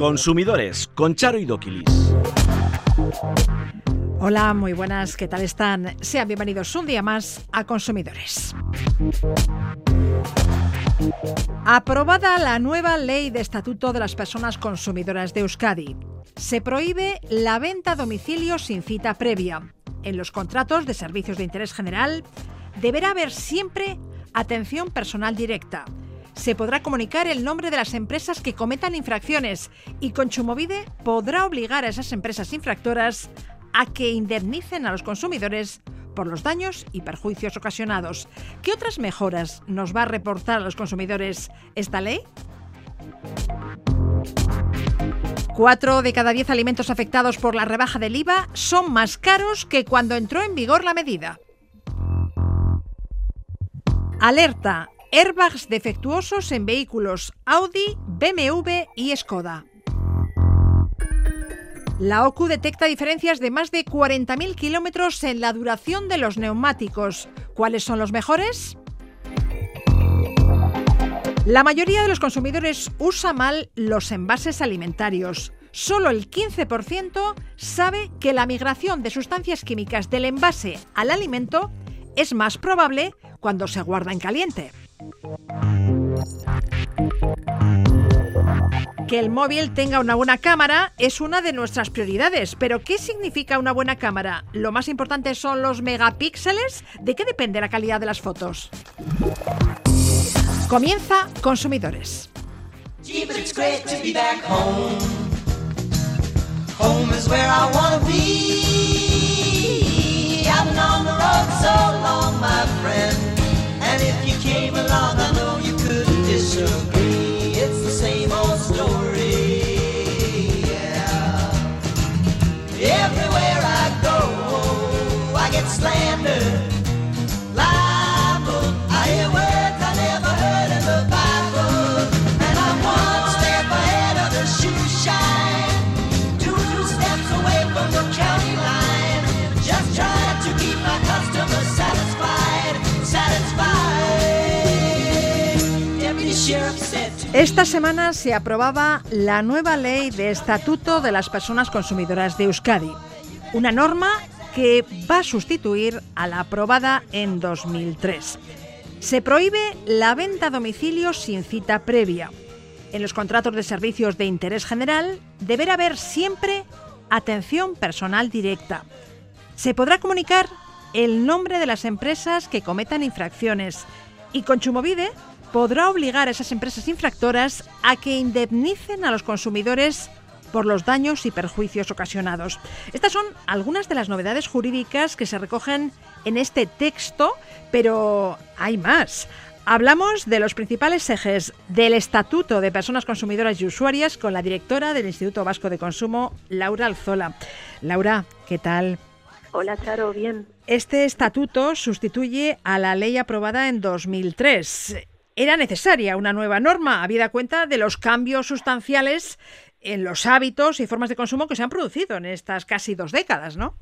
Consumidores con Charo y. Hola, muy buenas, ¿qué tal están? Sean bienvenidos un día más a Consumidores. Aprobada la nueva ley de Estatuto de las Personas Consumidoras de Euskadi. Se prohíbe la venta a domicilio sin cita previa. En los contratos de servicios de interés general deberá haber siempre atención personal directa. Se podrá comunicar el nombre de las empresas que cometan infracciones y Conchumovide podrá obligar a esas empresas infractoras a que indemnicen a los consumidores por los daños y perjuicios ocasionados. ¿Qué otras mejoras nos va a reportar a los consumidores esta ley? Cuatro de cada diez alimentos afectados por la rebaja del IVA son más caros que cuando entró en vigor la medida. Alerta. Airbags defectuosos en vehículos Audi, BMW y Skoda. La OCU detecta diferencias de más de 40.000 kilómetros en la duración de los neumáticos. ¿Cuáles son los mejores? La mayoría de los consumidores usa mal los envases alimentarios. Solo el 15% sabe que la migración de sustancias químicas del envase al alimento es más probable cuando se guarda en caliente. Que el móvil tenga una buena cámara es una de nuestras prioridades, pero ¿qué significa una buena cámara? ¿Lo más importante son los megapíxeles? ¿De qué depende la calidad de las fotos? Comienza Consumidores. came along, I know you couldn't disagree. It's the same old story. Yeah. Everywhere I go, I get slandered. Esta semana se aprobaba la nueva ley de Estatuto de las Personas Consumidoras de Euskadi, una norma que va a sustituir a la aprobada en 2003. Se prohíbe la venta a domicilio sin cita previa. En los contratos de servicios de interés general deberá haber siempre atención personal directa. Se podrá comunicar el nombre de las empresas que cometan infracciones y Conchumovide podrá obligar a esas empresas infractoras a que indemnicen a los consumidores por los daños y perjuicios ocasionados. Estas son algunas de las novedades jurídicas que se recogen en este texto, pero hay más. Hablamos de los principales ejes del Estatuto de Personas Consumidoras y Usuarias con la directora del Instituto Vasco de Consumo, Laura Alzola. Laura, ¿qué tal? Hola, Charo, bien. Este estatuto sustituye a la ley aprobada en 2003 era necesaria una nueva norma, habida cuenta de los cambios sustanciales en los hábitos y formas de consumo que se han producido en estas casi dos décadas, ¿no?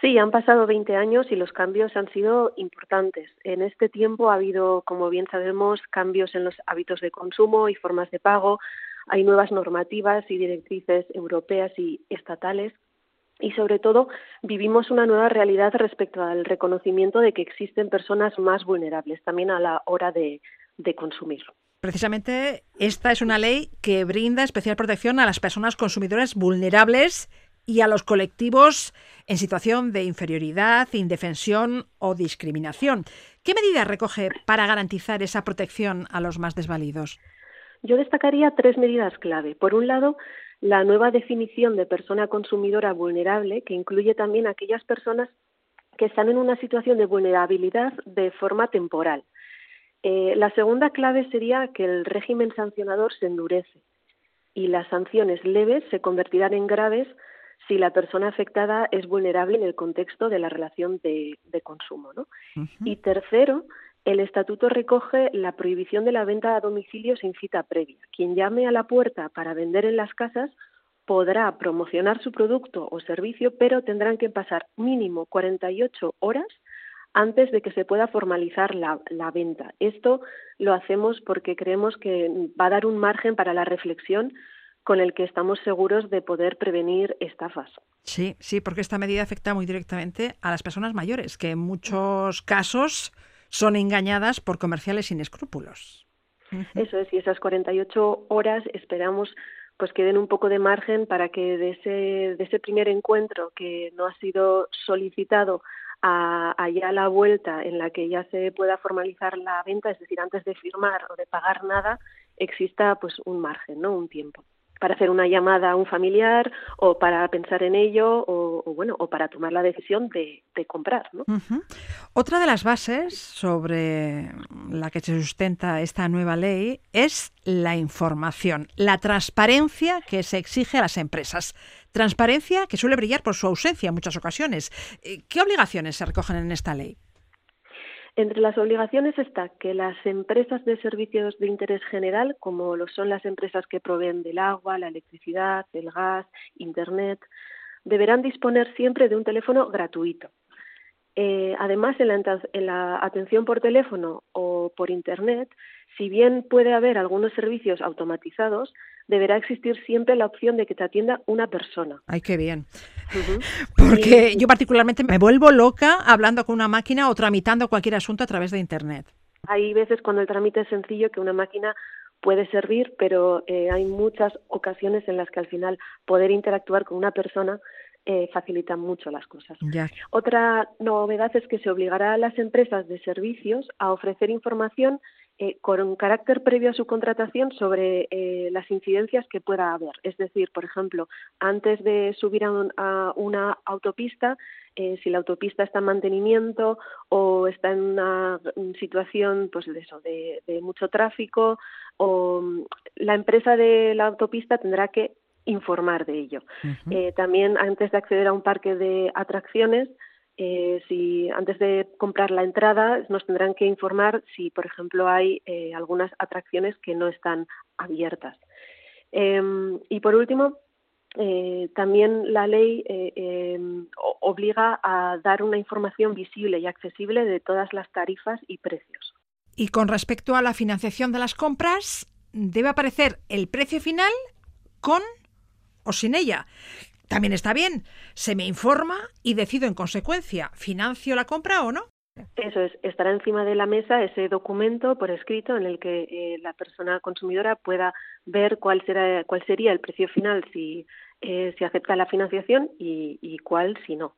Sí, han pasado 20 años y los cambios han sido importantes. En este tiempo ha habido, como bien sabemos, cambios en los hábitos de consumo y formas de pago. Hay nuevas normativas y directrices europeas y estatales y sobre todo vivimos una nueva realidad respecto al reconocimiento de que existen personas más vulnerables también a la hora de, de consumir. Precisamente esta es una ley que brinda especial protección a las personas consumidoras vulnerables y a los colectivos en situación de inferioridad, indefensión o discriminación. ¿Qué medidas recoge para garantizar esa protección a los más desvalidos? Yo destacaría tres medidas clave. Por un lado, la nueva definición de persona consumidora vulnerable, que incluye también aquellas personas que están en una situación de vulnerabilidad de forma temporal. Eh, la segunda clave sería que el régimen sancionador se endurece y las sanciones leves se convertirán en graves si la persona afectada es vulnerable en el contexto de la relación de, consumo. Y tercero, el estatuto recoge la prohibición de la venta a domicilio sin cita previa. Quien llame a la puerta para vender en las casas podrá promocionar su producto o servicio, pero tendrán que pasar mínimo 48 horas antes de que se pueda formalizar la, venta. Esto lo hacemos porque creemos que va a dar un margen para la reflexión con el que estamos seguros de poder prevenir estafas. Sí, sí, porque esta medida afecta muy directamente a las personas mayores, que en muchos casos son engañadas por comerciales sin escrúpulos. Eso es, y esas 48 horas esperamos pues que den un poco de margen para que de ese, de ese primer encuentro que no ha sido solicitado a, allá la vuelta en la que ya se pueda formalizar la venta, es decir, antes de firmar o de pagar nada, exista pues un margen, ¿no? Un tiempo para hacer una llamada a un familiar o para pensar en ello o, bueno o para tomar la decisión de, comprar. ¿no? Otra de las bases sobre la que se sustenta esta nueva ley es la información, la transparencia que se exige a las empresas. Transparencia que suele brillar por su ausencia en muchas ocasiones. Eh, ¿Qué obligaciones se recogen en esta ley? Entre las obligaciones está que las empresas de servicios de interés general, como lo son las empresas que proveen del agua, la electricidad, el gas, Internet, deberán disponer siempre de un teléfono gratuito. Eh, además, en la atención por teléfono o por Internet, si bien puede haber algunos servicios automatizados, deberá existir siempre la opción de que te atienda una persona. Ay, qué bien. Porque yo particularmente me vuelvo loca hablando con una máquina o tramitando cualquier asunto a través de Internet. Hay veces cuando el trámite es sencillo que una máquina puede servir, pero eh, hay muchas ocasiones en las que al final poder interactuar con una persona eh, facilita mucho las cosas. Otra novedad es que se obligará a las empresas de servicios a ofrecer información eh, con carácter previo a su contratación sobre eh, las incidencias que pueda haber. Es decir, por ejemplo, antes de subir a, una autopista, eh, si la autopista está en mantenimiento o está en una situación pues de eso de, mucho tráfico o mm, la empresa de la autopista tendrá que informar de ello. también antes de acceder a un parque de atracciones eh, si antes de comprar la entrada nos tendrán que informar si, por ejemplo, hay eh, algunas atracciones que no están abiertas. Em, y por último, eh, también la ley em, obliga a dar una información visible y accesible de todas las tarifas y precios. Y con respecto a la financiación de las compras, debe aparecer el precio final con o sin ella. También está bien, se me informa y decido en consecuencia, ¿financio la compra o no? Eso es, estará encima de la mesa ese documento por escrito en el que eh, la persona consumidora pueda ver cuál será cuál sería el precio final si eh, se acepta la financiación y, cuál si no.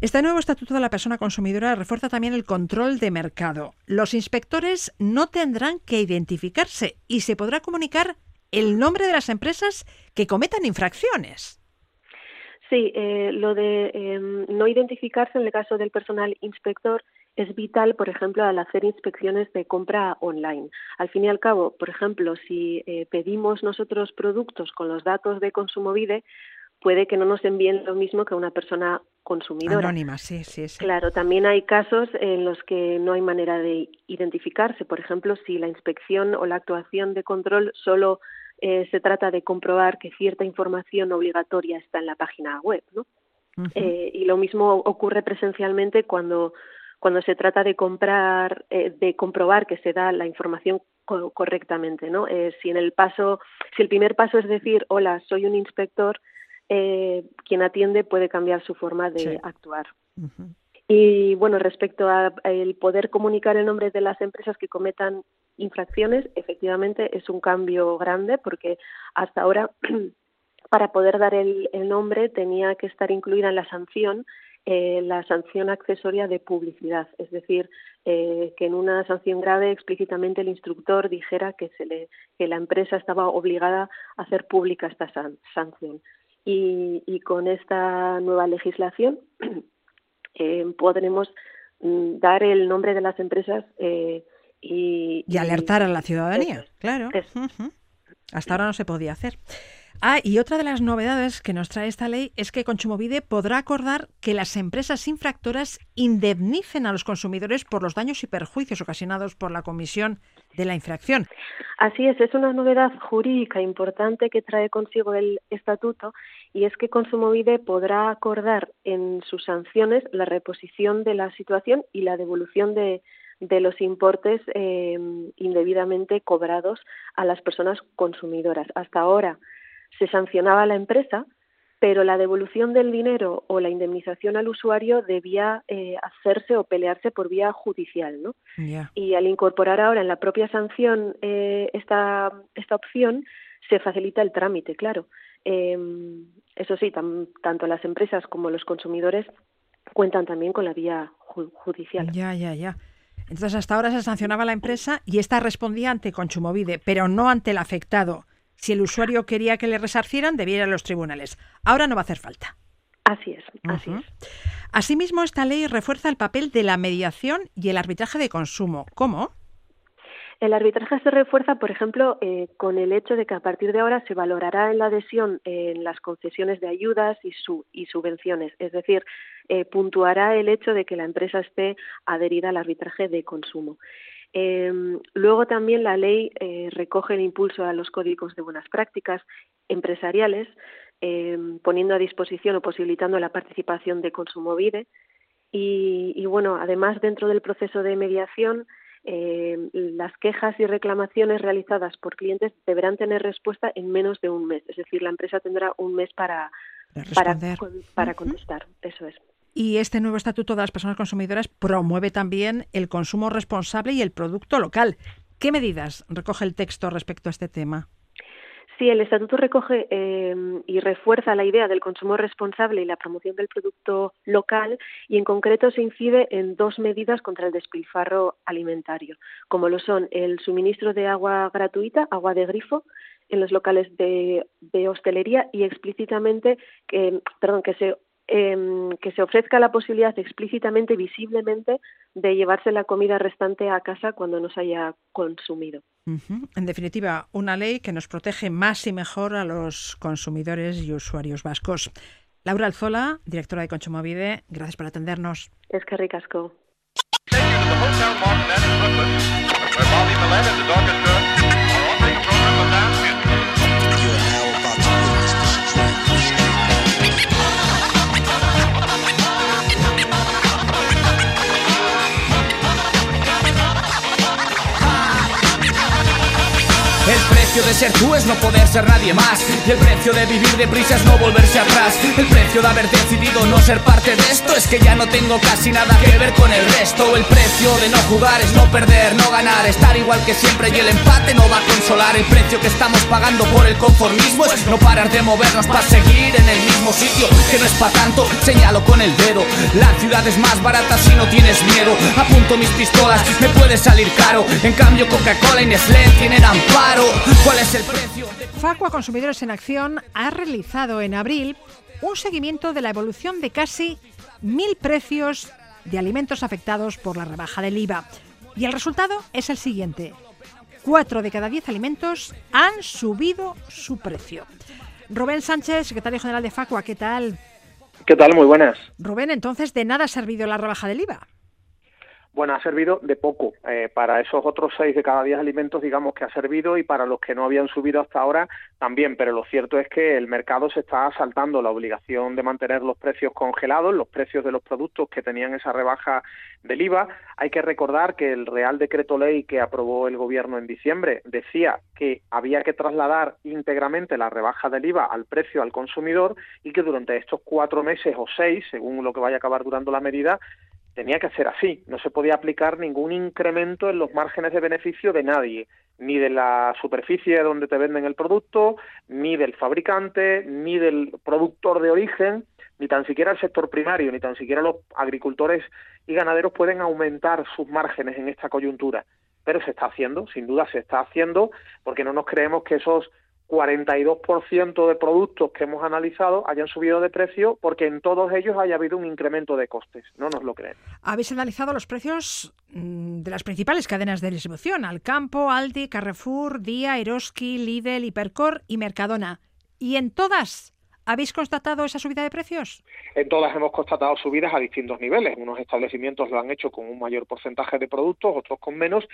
Este nuevo estatuto de la persona consumidora refuerza también el control de mercado. Los inspectores no tendrán que identificarse y se podrá comunicar el nombre de las empresas que cometan infracciones. Sí, eh, lo de em, no identificarse en el caso del personal inspector es vital, por ejemplo, al hacer inspecciones de compra online. Al fin y al cabo, por ejemplo, si eh, pedimos nosotros productos con los datos de Consumovide, puede que no nos envíen lo mismo que una persona consumidora. Anónima, sí, sí, sí. Claro, también hay casos en los que no hay manera de identificarse. Por ejemplo, si la inspección o la actuación de control solo eh, se trata de comprobar que cierta información obligatoria está en la página web, ¿no? Eh, y lo mismo ocurre presencialmente cuando cuando se trata de comprar, eh, de comprobar que se da la información correctamente, ¿no? si en el paso, si el primer paso es decir, hola, soy un inspector, quien atiende puede cambiar su forma de actuar. Y bueno, respecto a el poder comunicar el nombre de las empresas que cometan infracciones, efectivamente es un cambio grande porque hasta ahora para poder dar el, nombre tenía que estar incluida en la sanción eh, la sanción accesoria de publicidad, es decir, eh, que en una sanción grave explícitamente el instructor dijera que, se le, que la empresa estaba obligada a hacer pública esta sanción. Y, con esta nueva legislación eh, podremos mm, dar el nombre de las empresas eh, y, alertar a la ciudadanía, claro. Hasta ahora no se podía hacer. Ah, y otra de las novedades que nos trae esta ley es que Consumovide podrá acordar que las empresas infractoras indemnicen a los consumidores por los daños y perjuicios ocasionados por la comisión de la infracción. Así es, es una novedad jurídica importante que trae consigo el estatuto y es que Consumovide podrá acordar en sus sanciones la reposición de la situación y la devolución de, de los importes em, indebidamente cobrados a las personas consumidoras. Hasta ahora se sancionaba a la empresa, pero la devolución del dinero o la indemnización al usuario debía eh, hacerse o pelearse por vía judicial. ¿no? Y al incorporar ahora en la propia sanción eh, esta, esta opción, se facilita el trámite, claro. Em, eso sí, tanto las empresas como los consumidores cuentan también con la vía judicial. Ya, ya, ya. Entonces, hasta ahora se sancionaba la empresa y esta respondía ante Consumovide, pero no ante el afectado. Si el usuario quería que le resarcieran, debía ir a los tribunales. Ahora no va a hacer falta. Así es, así es. Asimismo, esta ley refuerza el papel de la mediación y el arbitraje de consumo. ¿Cómo? El arbitraje se refuerza, por ejemplo, eh, con el hecho de que a partir de ahora se valorará en la adhesión en las concesiones de ayudas y, y subvenciones, es decir, eh, puntuará el hecho de que la empresa esté adherida al arbitraje de consumo. Luego también la ley eh, recoge el impulso a los códigos de buenas prácticas empresariales, em, poniendo a disposición o posibilitando la participación de Consumovide. Y, y bueno, además dentro del proceso de mediación eh, las quejas y reclamaciones realizadas por clientes deberán tener respuesta en menos de un mes. Es decir, la empresa tendrá un mes para, para, para contestar. Eso es. Y este nuevo estatuto de las personas consumidoras promueve también el consumo responsable y el producto local. ¿Qué medidas recoge el texto respecto a este tema? Sí, el estatuto recoge em, y refuerza la idea del consumo responsable y la promoción del producto local y en concreto se incide en dos medidas contra el despilfarro alimentario, como lo son el suministro de agua gratuita, agua de grifo, en los locales de, de hostelería y explícitamente que, perdón, que se Em, que se ofrezca la posibilidad explícitamente, visiblemente, de llevarse la comida restante a casa cuando no se haya consumido. En definitiva, una ley que nos protege más y mejor a los consumidores y usuarios vascos. Laura Alzola, directora de Consumovide, gracias por atendernos. Es que ricasco. De ser tú es no poder ser nadie más. Y el precio de vivir deprisa es no volverse atrás. El precio de haber decidido no ser parte de esto es que ya no tengo casi nada que ver con el resto. El precio de no jugar es no perder, no ganar, estar igual que siempre y el empate no va a consolar. El precio que estamos pagando por el conformismo es no parar de movernos para seguir en el mismo sitio. Que no es para tanto, señalo con el dedo. La ciudad es más barata si no tienes miedo. Apunto mis pistolas, me puede salir caro. En cambio, Coca-Cola y Nestlé tienen amparo. ¿Cuál es el precio? Facua Consumidores en Acción ha realizado en abril un seguimiento de la evolución de casi mil precios de alimentos afectados por la rebaja del IVA. Y el resultado es el siguiente. Cuatro de cada diez alimentos han subido su precio. Rubén Sánchez, secretario general de Facua, ¿qué tal? ¿Qué tal? Muy buenas. Rubén, entonces, ¿de nada ha servido la rebaja del IVA? Bueno, ha servido de poco. Eh, para esos otros seis de cada diez alimentos, digamos que ha servido y para los que no habían subido hasta ahora también. Pero lo cierto es que el mercado se está saltando la obligación de mantener los precios congelados, los precios de los productos que tenían esa rebaja del IVA. Hay que recordar que el Real Decreto Ley que aprobó el Gobierno en diciembre decía que había que trasladar íntegramente la rebaja del IVA al precio al consumidor y que durante estos cuatro meses o seis, según lo que vaya a acabar durando la medida, tenía que ser así. No se podía aplicar ningún incremento en los márgenes de beneficio de nadie, ni de la superficie donde te venden el producto, ni del fabricante, ni del productor de origen, ni tan siquiera el sector primario, ni tan siquiera los agricultores y ganaderos pueden aumentar sus márgenes en esta coyuntura. Pero se está haciendo, sin duda se está haciendo, porque no nos creemos que esos 42% de productos que hemos analizado hayan subido de precio porque en todos ellos haya habido un incremento de costes. No nos lo creen. Habéis analizado los precios mm, de las principales cadenas de distribución, Alcampo, Aldi, Carrefour, Día, Eroski, Lidl, Hipercor y Mercadona. Y en todas ¿Habéis constatado esa subida de precios? En todas hemos constatado subidas a distintos niveles. Unos establecimientos lo han hecho con un mayor porcentaje de productos, otros con menos,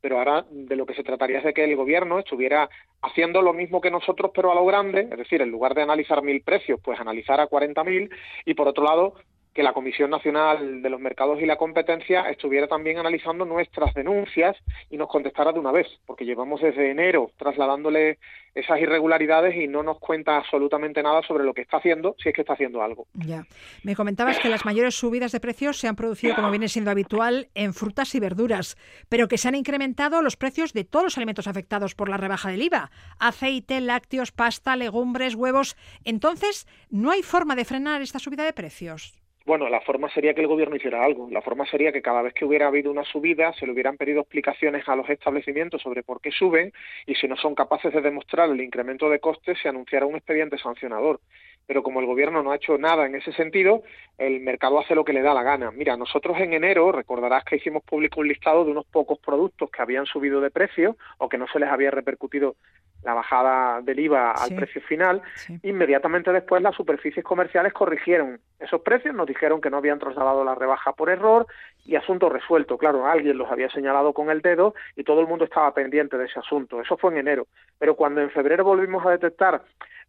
pero ahora de lo que se trataría es de que el gobierno estuviera haciendo lo mismo que nosotros, pero a lo grande, es decir, en lugar de analizar mil precios, pues analizar a 40.000 y por otro lado, que la Comisión Nacional de los Mercados y la Competencia estuviera también analizando nuestras denuncias y nos contestara de una vez, porque llevamos desde enero trasladándole esas irregularidades y no nos cuenta absolutamente nada sobre lo que está haciendo, si es que está haciendo algo. Ya. Me comentabas que las mayores subidas de precios se han producido, como viene siendo habitual, en frutas y verduras, pero que se han incrementado los precios de todos los alimentos afectados por la rebaja del IVA: aceite, lácteos, pasta, legumbres, huevos. Entonces, ¿no hay forma de frenar esta subida de precios? Bueno, la forma sería que el gobierno hiciera algo. La forma sería que cada vez que hubiera habido una subida se le hubieran pedido explicaciones a los establecimientos sobre por qué suben y si no son capaces de demostrar el incremento de costes se anunciara un expediente sancionador. Pero como el gobierno no ha hecho nada en ese sentido, el mercado hace lo que le da la gana. Mira, nosotros en enero recordarás que hicimos público un listado de unos pocos productos que habían subido de precio o que no se les había repercutido la bajada del IVA al precio final, inmediatamente después las superficies comerciales corrigieron esos precios, nos dijeron que no habían trasladado la rebaja por error y asunto resuelto. Claro, alguien los había señalado con el dedo y todo el mundo estaba pendiente de ese asunto. Eso fue en enero. Pero cuando en febrero volvimos a detectar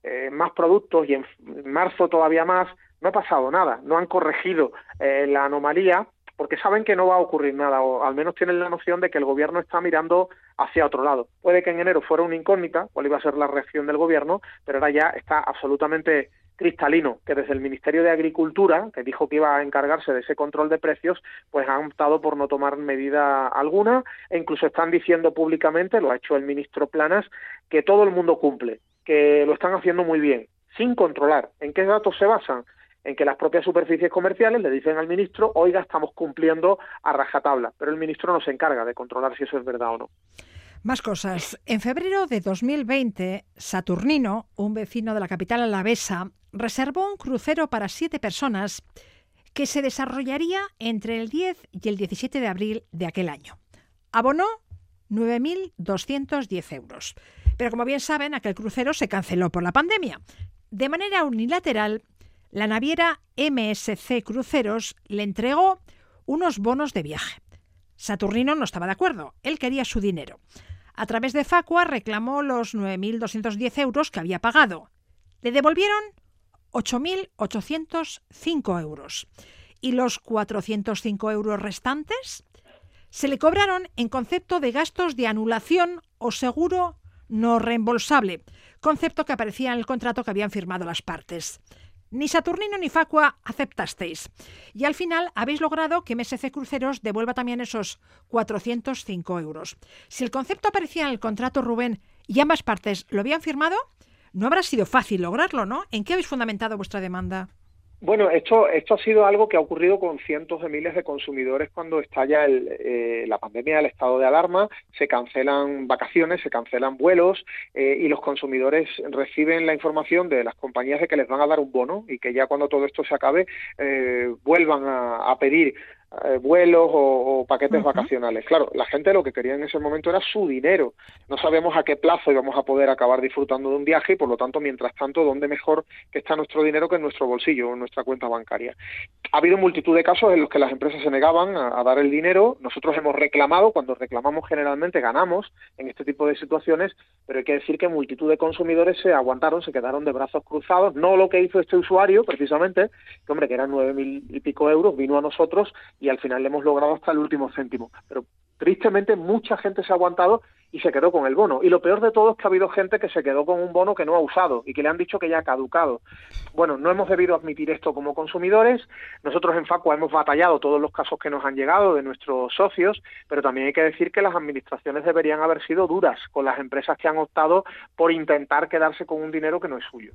eh, más productos y en marzo todavía más, no ha pasado nada, no han corregido eh, la anomalía porque saben que no va a ocurrir nada, o al menos tienen la noción de que el gobierno está mirando hacia otro lado. Puede que en enero fuera una incógnita cuál iba a ser la reacción del gobierno, pero ahora ya está absolutamente cristalino, que desde el Ministerio de Agricultura, que dijo que iba a encargarse de ese control de precios, pues han optado por no tomar medida alguna e incluso están diciendo públicamente, lo ha hecho el ministro Planas, que todo el mundo cumple, que lo están haciendo muy bien, sin controlar. ¿En qué datos se basan? en que las propias superficies comerciales le dicen al ministro, oiga, estamos cumpliendo a rajatabla, pero el ministro no se encarga de controlar si eso es verdad o no. Más cosas. En febrero de 2020, Saturnino, un vecino de la capital alavesa, reservó un crucero para siete personas que se desarrollaría entre el 10 y el 17 de abril de aquel año. Abonó 9.210 euros. Pero como bien saben, aquel crucero se canceló por la pandemia. De manera unilateral, la naviera MSC Cruceros le entregó unos bonos de viaje. Saturnino no estaba de acuerdo, él quería su dinero. A través de Facua reclamó los 9.210 euros que había pagado. Le devolvieron 8.805 euros. ¿Y los 405 euros restantes? Se le cobraron en concepto de gastos de anulación o seguro no reembolsable, concepto que aparecía en el contrato que habían firmado las partes. Ni Saturnino ni Facua aceptasteis. Y al final habéis logrado que MSC Cruceros devuelva también esos 405 euros. Si el concepto aparecía en el contrato, Rubén, y ambas partes lo habían firmado, no habrá sido fácil lograrlo, ¿no? ¿En qué habéis fundamentado vuestra demanda? Bueno, esto, esto ha sido algo que ha ocurrido con cientos de miles de consumidores cuando estalla eh, la pandemia, el estado de alarma, se cancelan vacaciones, se cancelan vuelos eh, y los consumidores reciben la información de las compañías de que les van a dar un bono y que ya cuando todo esto se acabe eh, vuelvan a pedir eh, vuelos o, paquetes vacacionales. Claro, la gente lo que quería en ese momento era su dinero. No sabemos a qué plazo íbamos a poder acabar disfrutando de un viaje y por lo tanto, mientras tanto, ¿dónde mejor que está nuestro dinero que en nuestro bolsillo o en nuestra cuenta bancaria? Ha habido multitud de casos en los que las empresas se negaban a, dar el dinero. Nosotros hemos reclamado, cuando reclamamos generalmente ganamos en este tipo de situaciones, pero hay que decir que multitud de consumidores se aguantaron, se quedaron de brazos cruzados. No lo que hizo este usuario, precisamente, que hombre, que eran nueve mil y pico euros, vino a nosotros y al final le hemos logrado hasta el último céntimo. Pero tristemente mucha gente se ha aguantado y se quedó con el bono. Y lo peor de todo es que ha habido gente que se quedó con un bono que no ha usado y que le han dicho que ya ha caducado. Bueno, no hemos debido admitir esto como consumidores. Nosotros en Facua hemos batallado todos los casos que nos han llegado de nuestros socios, pero también hay que decir que las administraciones deberían haber sido duras con las empresas que han optado por intentar quedarse con un dinero que no es suyo.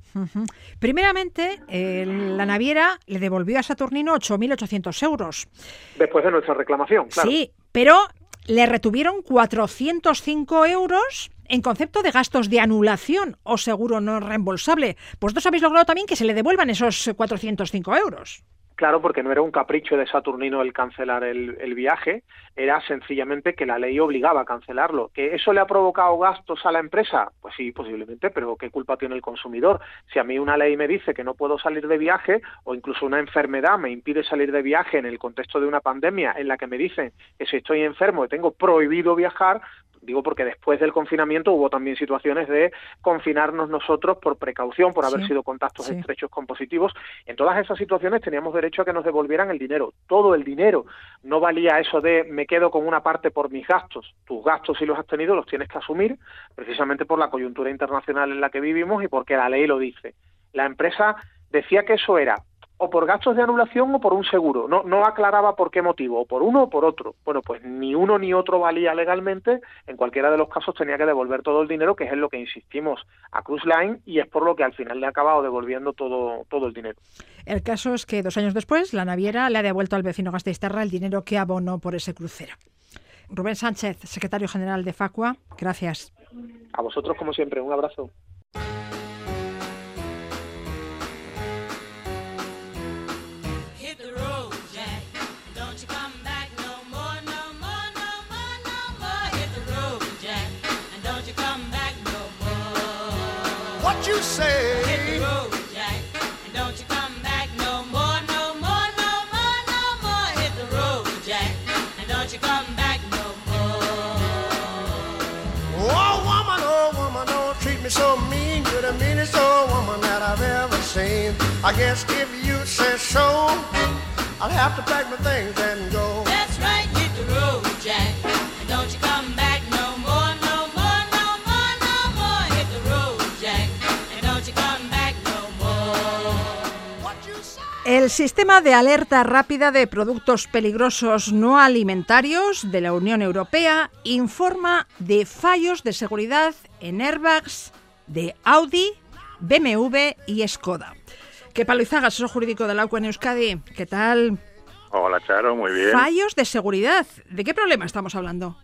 Primeramente, la naviera le devolvió a Saturnino 8.800 euros. Después de nuestra reclamación, claro. Sí, pero le retuvieron 405 euros en concepto de gastos de anulación o seguro no reembolsable. Vosotros habéis logrado también que se le devuelvan esos 405 euros. Claro, porque no era un capricho de Saturnino el cancelar el, viaje, era sencillamente que la ley obligaba a cancelarlo. ¿Que eso le ha provocado gastos a la empresa? Pues sí, posiblemente, pero ¿qué culpa tiene el consumidor? Si a mí una ley me dice que no puedo salir de viaje o incluso una enfermedad me impide salir de viaje en el contexto de una pandemia en la que me dicen que si estoy enfermo y tengo prohibido viajar, Digo porque después del confinamiento hubo también situaciones de confinarnos nosotros por precaución, por haber sido contactos estrechos con positivos. En todas esas situaciones teníamos derecho a que nos devolvieran el dinero, todo el dinero. No valía eso de me quedo con una parte por mis gastos. Tus gastos, si los has tenido, los tienes que asumir, precisamente por la coyuntura internacional en la que vivimos y porque la ley lo dice. La empresa decía que eso era o por gastos de anulación o por un seguro. No, no aclaraba por qué motivo, o por uno o por otro. Bueno, pues ni uno ni otro valía legalmente. En cualquiera de los casos tenía que devolver todo el dinero, que es en lo que insistimos a Cruise Line, y es por lo que al final le ha acabado devolviendo todo, todo el dinero. El caso es que dos años después, la naviera le ha devuelto al vecino Gasteisterra el dinero que abonó por ese crucero. Rubén Sánchez, secretario general de Facua, gracias. A vosotros, como siempre, un abrazo. You say. Hit the road, Jack, and don't you come back no more, no more, no more, no more. Hit the road, Jack, and don't you come back no more. Oh woman, oh woman, don't treat me so mean. You're the meanest old woman that I've ever seen. I guess if you say so, I'll have to pack my things and go. El sistema de alerta rápida de productos peligrosos no alimentarios de la Unión Europea informa de fallos de seguridad en airbags de Audi, BMW y Skoda. ¿Qué palizaga, asesor jurídico de la en Euskadi? ¿Qué tal? Hola, Charo, muy bien. Fallos de seguridad. ¿De qué problema estamos hablando?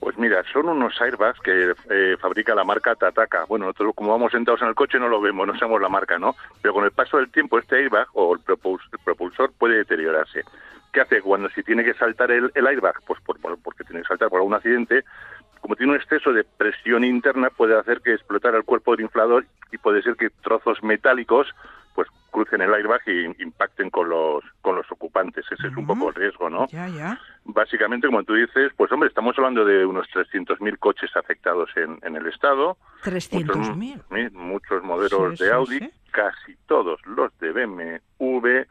Pues mira, son unos airbags que eh, fabrica la marca Tataka. Bueno, nosotros como vamos sentados en el coche no lo vemos, no sabemos la marca, ¿no? Pero con el paso del tiempo este airbag o el, propulsor puede deteriorarse. ¿Qué hace cuando si tiene que saltar el, airbag? Pues por, porque tiene que saltar por algún accidente. Como tiene un exceso de presión interna puede hacer que explotara el cuerpo del inflador y puede ser que trozos metálicos pues crucen el airbag y impacten con los con los ocupantes. Ese es un poco el riesgo, ¿no? Ya, ya. Básicamente, como tú dices, pues hombre, estamos hablando de unos 300.000 coches afectados en, en el estado. 300.000. Muchos, modelos de Audi, casi todos los de BMW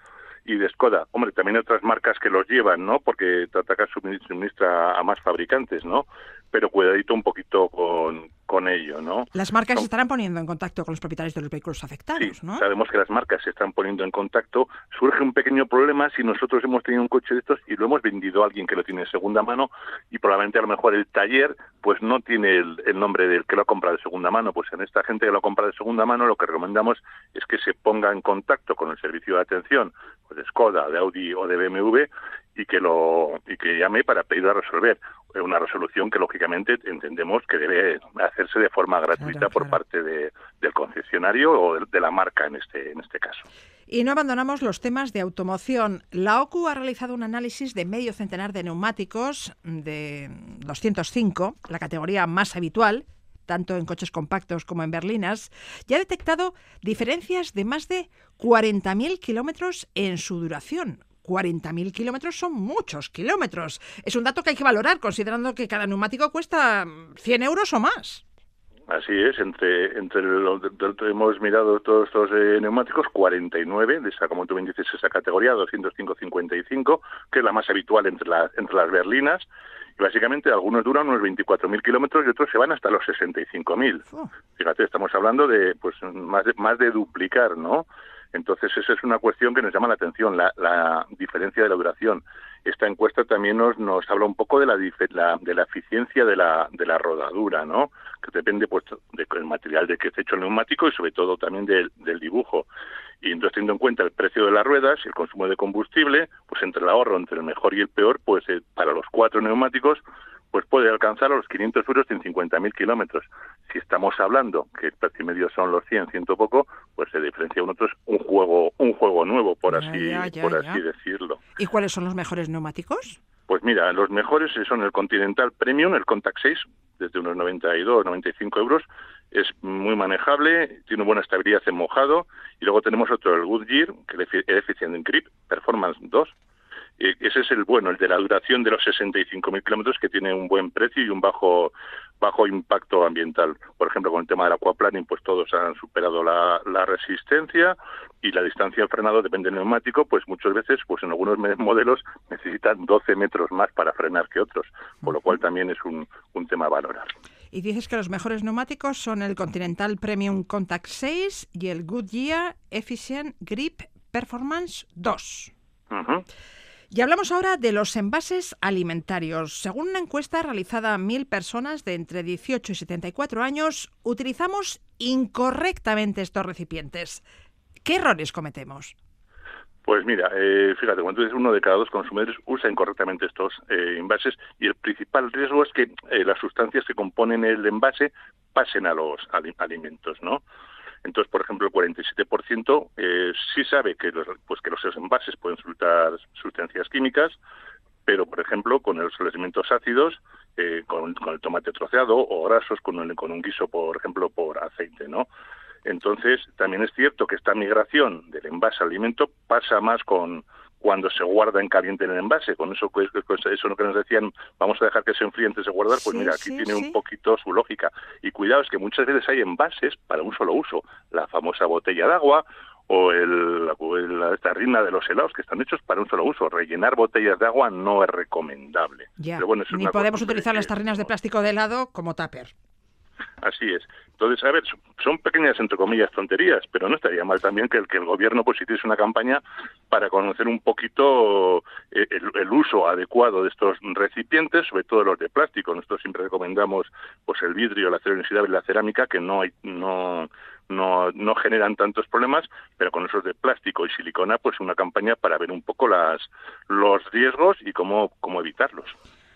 y de Skoda. Hombre, también otras marcas que los llevan, ¿no? Porque Tataka suministra a más fabricantes, ¿no? Pero cuidadito un poquito con, con ello, ¿no? Las marcas se estarán poniendo en contacto con los propietarios de los vehículos afectados, sí, Sabemos que las marcas se están poniendo en contacto. Surge un pequeño problema si nosotros hemos tenido un coche de estos y lo hemos vendido a alguien que lo tiene de segunda mano y probablemente a lo mejor el taller pues no tiene el, el nombre del que lo ha comprado de segunda mano. Pues en esta gente que lo ha comprado de segunda mano lo que recomendamos es que se ponga en contacto con el servicio de atención pues de Skoda, de Audi o de BMW y que lo y que llame para pedir a resolver una resolución que lógicamente entendemos que debe hacerse de forma gratuita por parte de, del concesionario o de, la marca en este en este caso. Y no abandonamos los temas de automoción. La OCU ha realizado un análisis de medio centenar de neumáticos de 205, la categoría más habitual, tanto en coches compactos como en berlinas, y ha detectado diferencias de más de 40.000 kilómetros en su duración. 40.000 kilómetros son muchos kilómetros. Es un dato que hay que valorar, considerando que cada neumático cuesta 100 euros o más. Así es, entre entre los hemos mirado todos estos eh, neumáticos, 49 de esa, como tú bien dices, esa categoría, 205-55, que es la más habitual entre, las entre las berlinas, y básicamente algunos duran unos 24.000 kilómetros y otros se van hasta los 65.000. Fíjate, estamos hablando de pues más de, más de duplicar, ¿no? Entonces, esa es una cuestión que nos llama la atención, la, la diferencia de la duración. Esta encuesta también nos, nos habla un poco de la, de la eficiencia de la, de la rodadura, ¿no? Que depende pues, del material de que esté hecho el neumático y sobre todo también del, dibujo. Y entonces, teniendo en cuenta el precio de las ruedas, el consumo de combustible, pues entre el ahorro entre el mejor y el peor, pues eh, para los cuatro neumáticos, pues puede alcanzar a los 500 euros en 50.000 kilómetros. Si estamos hablando que el precio medio son los 100, ciento poco, pues se diferencia un otro un juego un juego nuevo por así por así decirlo. ¿Y cuáles son los mejores neumáticos? Pues mira, los mejores son el Continental Premium, el Contact 6, desde unos 92, 95 euros, es muy manejable, tiene buena estabilidad en mojado, y luego tenemos otro, el Goodyear, que es eficiente en grip, Performance 2, Eh, ese es el bueno, el de la duración de los 65.000 kilómetros que tiene un buen precio y un bajo bajo impacto ambiental. Por ejemplo, con el tema del aquaplaning, pues todos han superado la, la resistencia y la distancia de frenado depende del neumático, pues muchas veces, pues en algunos modelos necesitan 12 metros más para frenar que otros, por lo cual también es un, un tema a valorar. Y dices que los mejores neumáticos son el Continental Premium Contact 6 y el Goodyear Efficient Grip Performance 2. Ujú. Y hablamos ahora de los envases alimentarios. Según una encuesta realizada a mil personas de entre 18 y 74 años, utilizamos incorrectamente estos recipientes. ¿Qué errores cometemos? Pues mira, eh, fíjate, cuando dices uno de cada dos consumidores usa incorrectamente estos eh, envases y el principal riesgo es que eh, las sustancias que componen el envase pasen a los ali- alimentos, ¿no? Entonces, por ejemplo, el 47% eh, sí sabe que los, pues que los envases pueden soltar sustancias químicas, pero, por ejemplo, con los alimentos ácidos, eh, con, el tomate troceado o grasos, con, un- con un guiso, por ejemplo, por aceite, ¿no? Entonces, también es cierto que esta migración del envase al alimento pasa más con cuando se guarda en caliente en el envase. Con eso, pues, pues, eso lo que nos decían, vamos a dejar que se enfríe antes de guardar, pues Sí, mira, aquí sí, tiene sí. un poquito su lógica. Y cuidado, es que muchas veces hay envases para un solo uso. La famosa botella de agua o el, la, la- esta rina de los helados que están hechos para un solo uso. Rellenar botellas de agua no es recomendable. Ya, Pero bueno, eso es ni podemos utilizar las tarrinas de plástico de helado como tupper. Así es. Entonces, a ver, son- pequeñas, entre comillas, tonterías, pero no estaría mal también que el, que el gobierno pues hiciese una campaña para conocer un poquito eh, el, el uso adecuado de estos recipientes, sobre todo los de plástico. Nosotros siempre recomendamos pues el vidrio, el acero inoxidable y la cerámica, que no hay, no, no, no generan tantos problemas, pero con esos de plástico y silicona, pues una campaña para ver un poco las, los riesgos y cómo, cómo evitarlos.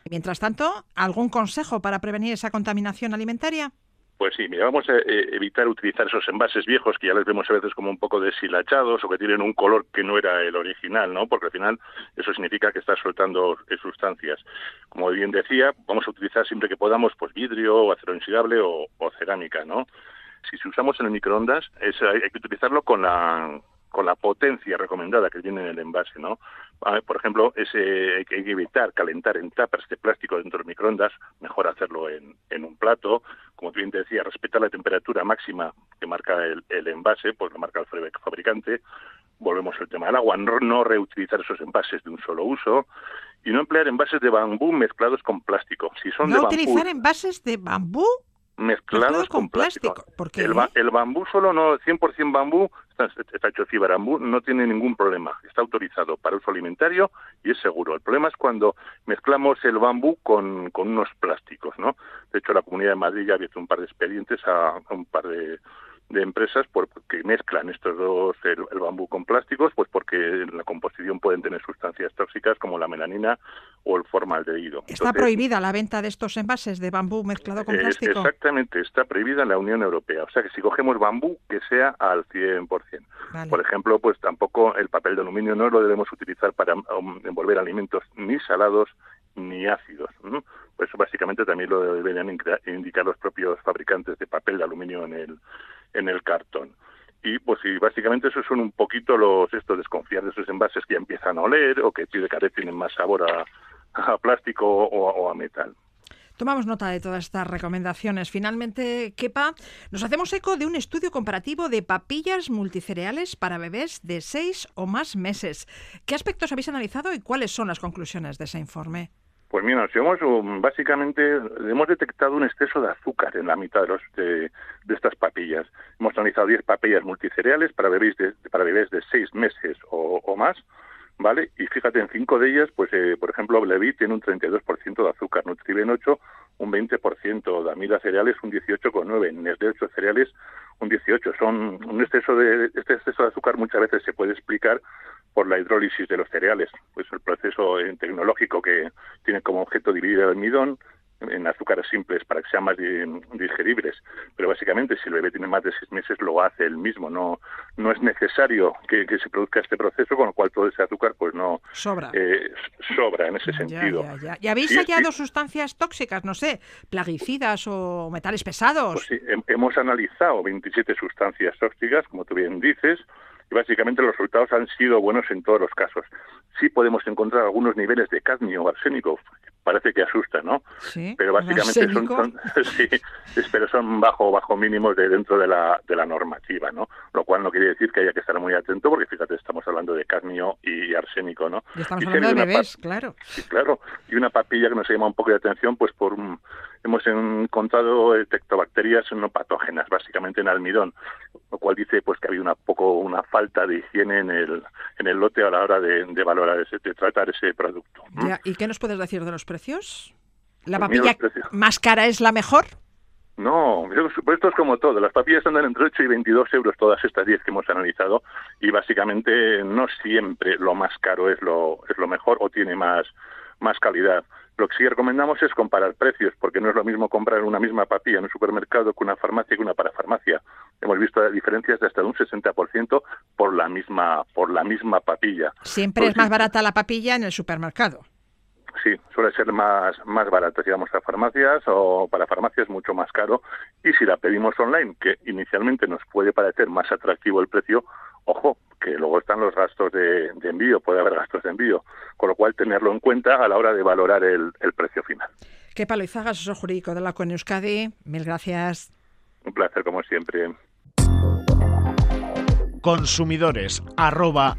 Mientras tanto, ¿algún consejo para prevenir esa contaminación alimentaria? Pues sí, mira, vamos a eh, evitar utilizar esos envases viejos que ya les vemos a veces como un poco deshilachados o que tienen un color que no era el original, ¿no? Porque al final eso significa que está soltando eh, sustancias. Como bien decía, vamos a utilizar siempre que podamos pues vidrio, o acero inoxidable o, cerámica, ¿no? Si usamos en el microondas, es, hay, que utilizarlo con la con la potencia recomendada que tiene en el envase, ¿no? Por ejemplo, ese, hay que evitar calentar en tapas de plástico dentro del microondas, mejor hacerlo en un plato. Como tú bien te decía, respetar la temperatura máxima que marca el, el envase, pues lo marca el fabri- fabricante. Volvemos al tema del agua, no, no reutilizar esos envases de un solo uso y no emplear envases de bambú mezclados con plástico. Si son de No bambú, utilizar envases de bambú. Mezclados mezclado con con plástico. plástico. ¿Por qué? El, ba- el bambú solo no, 100% bambú, está, está hecho fibra bambú, no tiene ningún problema. Está autorizado para uso alimentario y es seguro. El problema es cuando mezclamos el bambú con, con unos plásticos, ¿no? De hecho, la Comunidad de Madrid ya ha abierto un par de expedientes a, a un par de, de empresas por, que mezclan estos dos, el, el bambú con plásticos, pues porque en la composición pueden tener sustancias tóxicas como la melanina o el formaldehído. Está Entonces, prohibida la venta de estos envases de bambú mezclado con es- plástico. exactamente, está prohibida en la Unión Europea. O sea que si cogemos bambú, que sea al 100%. Vale. Por ejemplo, pues tampoco el papel de aluminio no lo debemos utilizar para um, envolver alimentos ni salados ni ácidos. ¿no? Pues eso básicamente también lo deberían indicar los propios fabricantes de papel de aluminio en el, en el cartón. Y pues sí, básicamente esos son un poquito los estos desconfiar de esos envases que ya empiezan a oler o que de cada vez tienen más sabor a, a plástico o, o a metal. Tomamos nota de todas estas recomendaciones. Finalmente, Kepa, nos hacemos eco de un estudio comparativo de papillas multicereales para bebés de seis o más meses. ¿Qué aspectos habéis analizado y cuáles son las conclusiones de ese informe? Pues mira, si hemos, básicamente hemos detectado un exceso de azúcar en la mitad de, los, de, estas papillas. Hemos analizado 10 papillas multicereales para bebés de, para bebés de 6 meses o, o más, ¿vale? Y fíjate, en cinco de ellas, pues eh, por ejemplo, Blevi tiene un 32% de azúcar, Nutriben 8 un 20%, Damila cereales un 18,9, Nestlé 8 cereales un 18. Son un exceso de este exceso de azúcar muchas veces se puede explicar por la hidrólisis de los cereales, pues el proceso eh, tecnológico que tiene como objeto dividir el almidón en azúcares simples para que sean más di- digeribles. Pero básicamente, si el bebé tiene más de seis meses, lo hace él mismo. No, no es necesario que, que se produzca este proceso, con lo cual todo ese azúcar pues no Sobra. eh, sobra en ese sentido. ya, ya. ¿Y habéis Sí, hallado sí. sustancias tóxicas, no sé, plaguicidas o metales pesados? Pues sí, hemos analizado 27 sustancias tóxicas, como tú bien dices, y básicamente los resultados han sido buenos en todos los casos. Sí podemos encontrar algunos niveles de cadmio o arsénico, parece que asusta, ¿no? Sí, Pero ¿el básicamente son, sí, pero son bajo bajo mínimos de dentro de la de la normativa, ¿no? Lo cual no quiere decir que haya que estar muy atento porque fíjate, estamos hablando de cadmio y arsénico, ¿no? Y estamos Y si hablando de bebés, claro. Sí, claro. Y una papilla que nos llama un poco de atención, pues por un- hemos encontrado eh, tectobacterias no patógenas, básicamente en almidón, lo cual dice pues que ha habido una poco una falta de higiene en el en el lote a la hora de, de valorar ese, de tratar ese producto. ¿Y qué nos puedes decir de los precios? ¿La Pues papilla más cara es la mejor? No, pues esto es como todo. Las papillas andan entre 8 y 22 euros todas estas 10 que hemos analizado y básicamente no siempre lo más caro es lo, es lo mejor o tiene más, más calidad. Lo que sí recomendamos es comparar precios, porque no es lo mismo comprar una misma papilla en un supermercado que una farmacia que una parafarmacia. Hemos visto diferencias de hasta un 60% por la misma por la misma papilla. Siempre Pues es más barata la papilla en el supermercado. Sí, suele ser más, más barato, digamos, a farmacias o para farmacias mucho más caro. Y si la pedimos online, que inicialmente nos puede parecer más atractivo el precio, ojo, que luego están los gastos de, de envío, puede haber gastos de envío, con lo cual tenerlo en cuenta a la hora de valorar el, el precio final. Qué palo Izaga, asesor jurídico de la CON Euskadi. Mil gracias. Un placer, como siempre. Consumidores arroba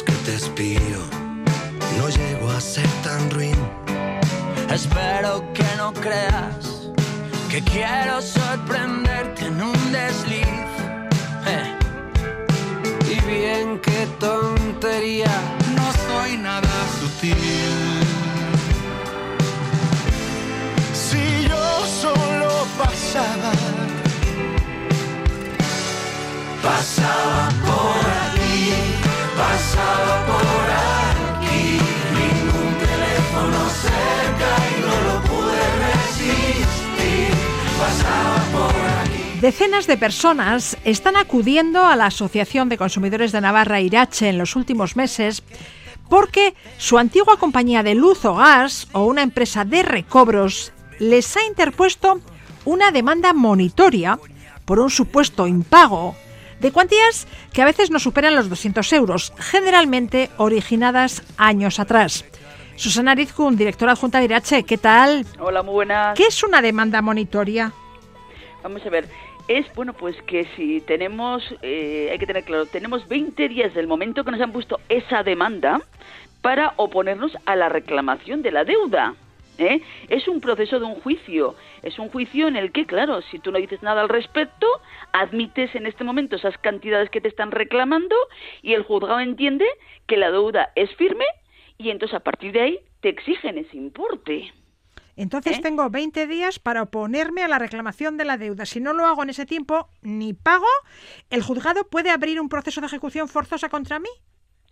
que te espío, no llego a ser tan ruin. Espero que no creas que quiero sorprenderte en un desliz. Eh. Y bien, qué tontería, no soy nada sutil. Si yo solo pasaba, Pasaba por aquí, por aquí. Ningún teléfono cerca y no lo pude resistir. Por aquí. Decenas de personas están acudiendo a la Asociación de Consumidores de Navarra Irache en los últimos meses porque su antigua compañía de luz o gas o una empresa de recobros les ha interpuesto una demanda monitoria por un supuesto impago de cuantías que a veces no superan los 200 euros, generalmente originadas años atrás. Susana Rizkun, directora adjunta de Irache, ¿qué tal? Hola, muy buenas. ¿Qué es una demanda monitoria? Vamos a ver. Es, bueno, pues que si tenemos, eh, hay que tener claro, tenemos 20 días del momento que nos han puesto esa demanda para oponernos a la reclamación de la deuda. ¿Eh? Es un proceso de un juicio. Es un juicio en el que, claro, si tú no dices nada al respecto, admites en este momento esas cantidades que te están reclamando y el juzgado entiende que la deuda es firme y entonces a partir de ahí te exigen ese importe. Entonces ¿Eh? tengo 20 días para oponerme a la reclamación de la deuda. Si no lo hago en ese tiempo ni pago, ¿el juzgado puede abrir un proceso de ejecución forzosa contra mí?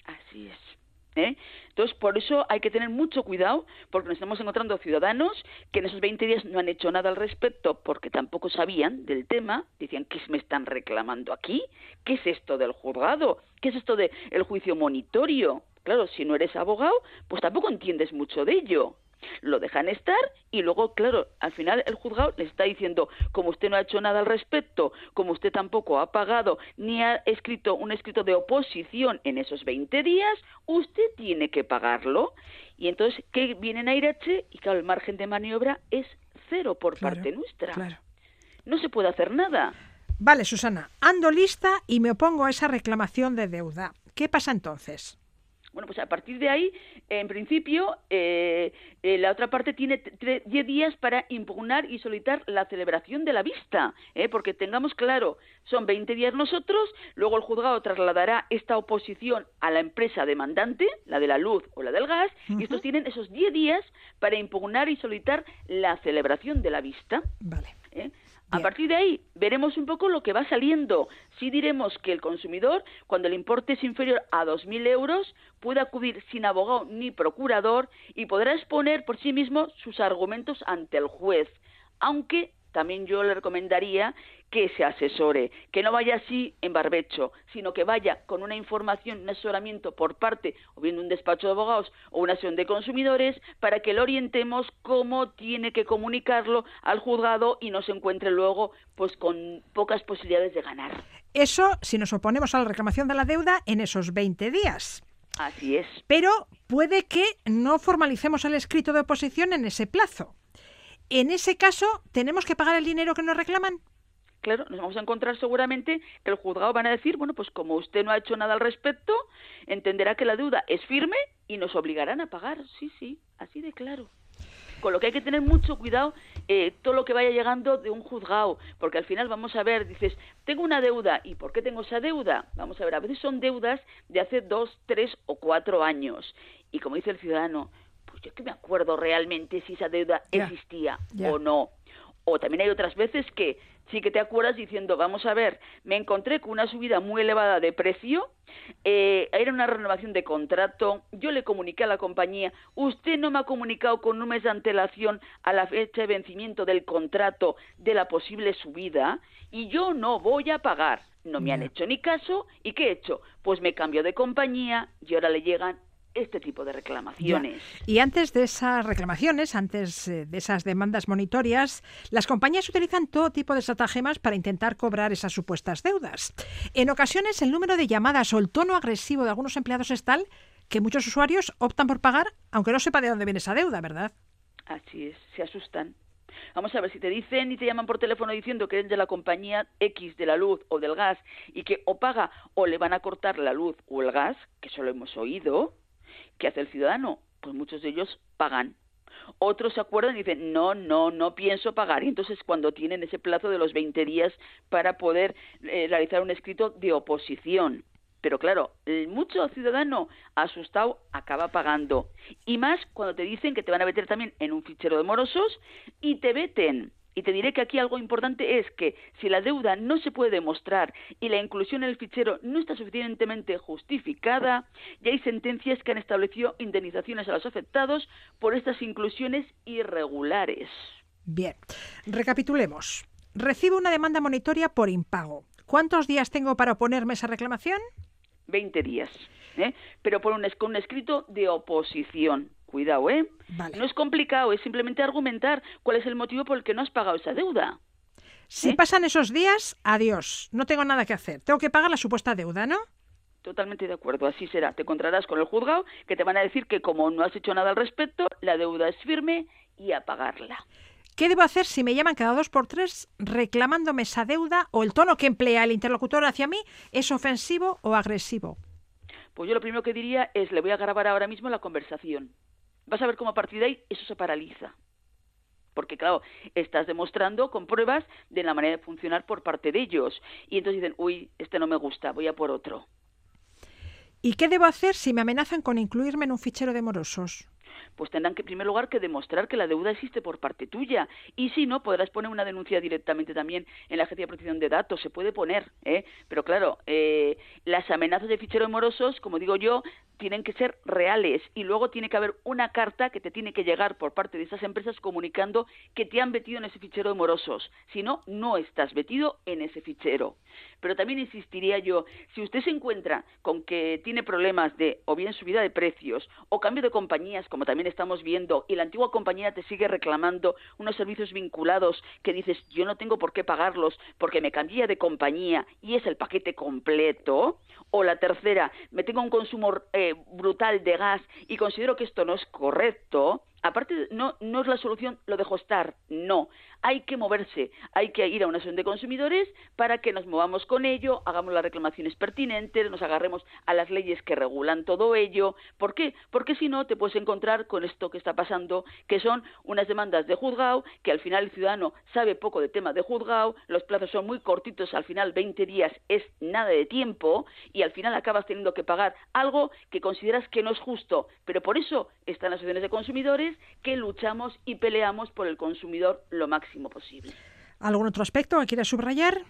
Así es. ¿Eh? Entonces, por eso hay que tener mucho cuidado, porque nos estamos encontrando ciudadanos que en esos 20 días no han hecho nada al respecto, porque tampoco sabían del tema, decían, ¿qué me están reclamando aquí? ¿Qué es esto del juzgado? ¿Qué es esto del juicio monitorio? Claro, si no eres abogado, pues tampoco entiendes mucho de ello. Lo dejan estar y luego, claro, al final el juzgado le está diciendo, como usted no ha hecho nada al respecto, como usted tampoco ha pagado ni ha escrito un escrito de oposición en esos 20 días, usted tiene que pagarlo. Y entonces, ¿qué vienen a Irache? Y claro, el margen de maniobra es cero por Claro, parte nuestra. Claro. No se puede hacer nada. Vale, Susana, ando lista y me opongo a esa reclamación de deuda. ¿Qué pasa entonces? Bueno, pues a partir de ahí, en principio, eh, eh, la otra parte tiene tre- 10 días para impugnar y solicitar la celebración de la vista, ¿eh? porque tengamos claro, son 20 días nosotros, luego el juzgado trasladará esta oposición a la empresa demandante, la de la luz o la del gas, y estos tienen esos 10 días para impugnar y solicitar la celebración de la vista. Vale. ¿eh? A partir de ahí veremos un poco lo que va saliendo. Sí diremos que el consumidor, cuando el importe es inferior a 2.000 euros, puede acudir sin abogado ni procurador y podrá exponer por sí mismo sus argumentos ante el juez. Aunque también yo le recomendaría que se asesore, que no vaya así en barbecho, sino que vaya con una información, un asesoramiento por parte o bien de un despacho de abogados o una asociación de consumidores para que le orientemos cómo tiene que comunicarlo al juzgado y no se encuentre luego pues con pocas posibilidades de ganar. Eso si nos oponemos a la reclamación de la deuda en esos 20 días. Así es. Pero puede que no formalicemos el escrito de oposición en ese plazo. En ese caso, ¿tenemos que pagar el dinero que nos reclaman? Claro, nos vamos a encontrar seguramente que el juzgado van a decir, bueno, pues como usted no ha hecho nada al respecto, entenderá que la deuda es firme y nos obligarán a pagar. Sí, sí, así de claro. Con lo que hay que tener mucho cuidado eh, todo lo que vaya llegando de un juzgado, porque al final vamos a ver, dices, tengo una deuda, ¿y por qué tengo esa deuda? Vamos a ver, a veces son deudas de hace dos, tres o cuatro años. Y como dice el ciudadano, pues yo que me acuerdo realmente si esa deuda existía o no. O también hay otras veces que sí que te acuerdas diciendo, vamos a ver, me encontré con una subida muy elevada de precio, eh, era una renovación de contrato, yo le comuniqué a la compañía, usted no me ha comunicado con un mes de antelación a la fecha de vencimiento del contrato de la posible subida y yo no voy a pagar. No me han hecho ni caso y ¿qué he hecho? Pues me cambio de compañía y ahora le llegan este tipo de Ya. reclamaciones. Y antes de esas reclamaciones, antes eh, de esas demandas monitorias, las compañías utilizan todo tipo de estratagemas para intentar cobrar esas supuestas deudas. En ocasiones, el número de llamadas o el tono agresivo de algunos empleados es tal que muchos usuarios optan por pagar, aunque no sepa de dónde viene esa deuda, ¿verdad? Así es, se asustan. Vamos a ver, si te dicen y te llaman por teléfono diciendo que eres de la compañía X de la luz o del gas y que o paga o le van a cortar la luz o el gas, que eso lo hemos oído, ¿qué hace el ciudadano? Pues muchos de ellos pagan. Otros se acuerdan y dicen, no, no, no pienso pagar. Y entonces cuando tienen ese plazo de los 20 días para poder eh, realizar un escrito de oposición. Pero claro, mucho ciudadano asustado acaba pagando. Y más cuando te dicen que te van a meter también en un fichero de morosos y te veten. Y te diré que aquí algo importante es que si la deuda no se puede demostrar y la inclusión en el fichero no está suficientemente justificada, ya hay sentencias que han establecido indemnizaciones a los afectados por estas inclusiones irregulares. Bien, recapitulemos. Recibo una demanda monitoria por impago. ¿Cuántos días tengo para oponerme a esa reclamación? 20 días. ¿eh? Pero por un, con un escrito de oposición. Cuidado, ¿eh? Vale. No es complicado, es simplemente argumentar cuál es el motivo por el que no has pagado esa deuda. Si ¿Eh? pasan esos días, adiós. No tengo nada que hacer. Tengo que pagar la supuesta deuda, ¿no? Totalmente de acuerdo, así será. Te encontrarás con el juzgado que te van a decir que como no has hecho nada al respecto, la deuda es firme y a pagarla. ¿Qué debo hacer si me llaman cada dos por tres reclamándome esa deuda o el tono que emplea el interlocutor hacia mí es ofensivo o agresivo? Pues yo lo primero que diría es, le voy a grabar ahora mismo la conversación. Vas a ver cómo a partir de ahí eso se paraliza. Porque, claro, estás demostrando con pruebas de la manera de funcionar por parte de ellos. Y entonces dicen, uy, este no me gusta, voy a por otro. ¿Y qué debo hacer si me amenazan con incluirme en un fichero de morosos? pues tendrán que en primer lugar que demostrar que la deuda existe por parte tuya y si no podrás poner una denuncia directamente también en la agencia de protección de datos se puede poner ¿eh? pero claro eh, las amenazas de fichero de morosos como digo yo tienen que ser reales. Y luego tiene que haber una carta que te tiene que llegar por parte de esas empresas comunicando que te han metido en ese fichero de morosos. Si no no estás metido en ese fichero. Pero también insistiría yo si usted se encuentra con que tiene problemas de o bien subida de precios o cambio de compañías como también estamos viendo y la antigua compañía te sigue reclamando unos servicios vinculados que dices yo no tengo por qué pagarlos porque me cambié de compañía y es el paquete completo o la tercera me tengo un consumo eh, brutal de gas y considero que esto no es correcto aparte no no es la solución lo dejo estar no. Hay que moverse hay que ir a una asociación de consumidores para que nos movamos con ello hagamos las reclamaciones pertinentes nos agarremos a las leyes que regulan todo ello. ¿por qué? porque si no te puedes encontrar con esto que está pasando que son unas demandas de juzgado que al final el ciudadano sabe poco de tema de juzgado los plazos son muy cortitos al final 20 días es nada de tiempo y al final acabas teniendo que pagar algo que consideras que no es justo. Pero por eso están las asociaciones de consumidores que luchamos y peleamos por el consumidor lo máximo posible ¿Algún otro aspecto que quieras subrayar?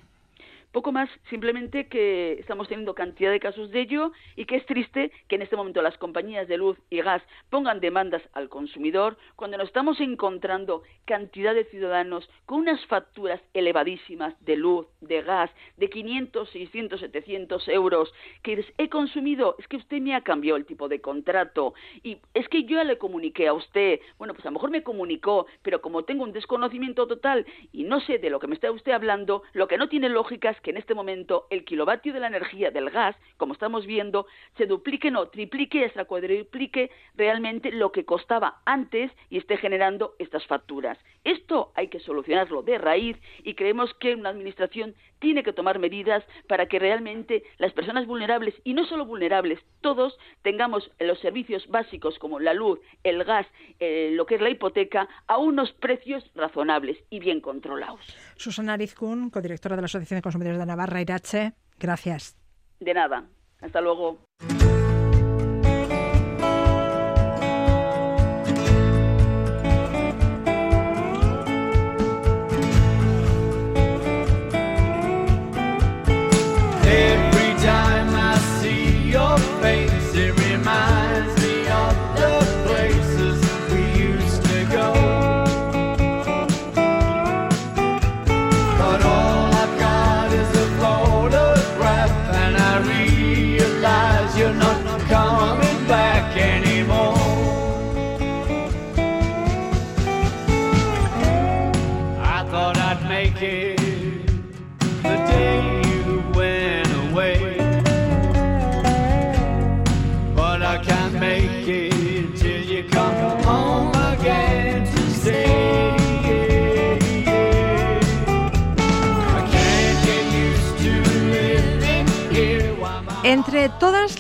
Poco más, simplemente que estamos teniendo cantidad de casos de ello y que es triste que en este momento las compañías de luz y gas pongan demandas al consumidor cuando nos estamos encontrando cantidad de ciudadanos con unas facturas elevadísimas de luz, de gas, de 500, 600, 700 euros, que dices, he consumido, es que usted me ha cambiado el tipo de contrato y es que yo ya le comuniqué a usted, bueno, pues a lo mejor me comunicó, pero como tengo un desconocimiento total y no sé de lo que me está usted hablando, lo que no tiene lógica es que en este momento el kilovatio de la energía del gas, como estamos viendo, se duplique, no, triplique, hasta cuadriplique realmente lo que costaba antes y esté generando estas facturas. Esto hay que solucionarlo de raíz y creemos que una administración tiene que tomar medidas para que realmente las personas vulnerables, y no solo vulnerables, todos tengamos los servicios básicos como la luz, el gas, eh, lo que es la hipoteca, a unos precios razonables y bien controlados. Susana Arizcún, codirectora de la Asociación de Consumidores de Navarra, Irache, gracias. De nada. Hasta luego.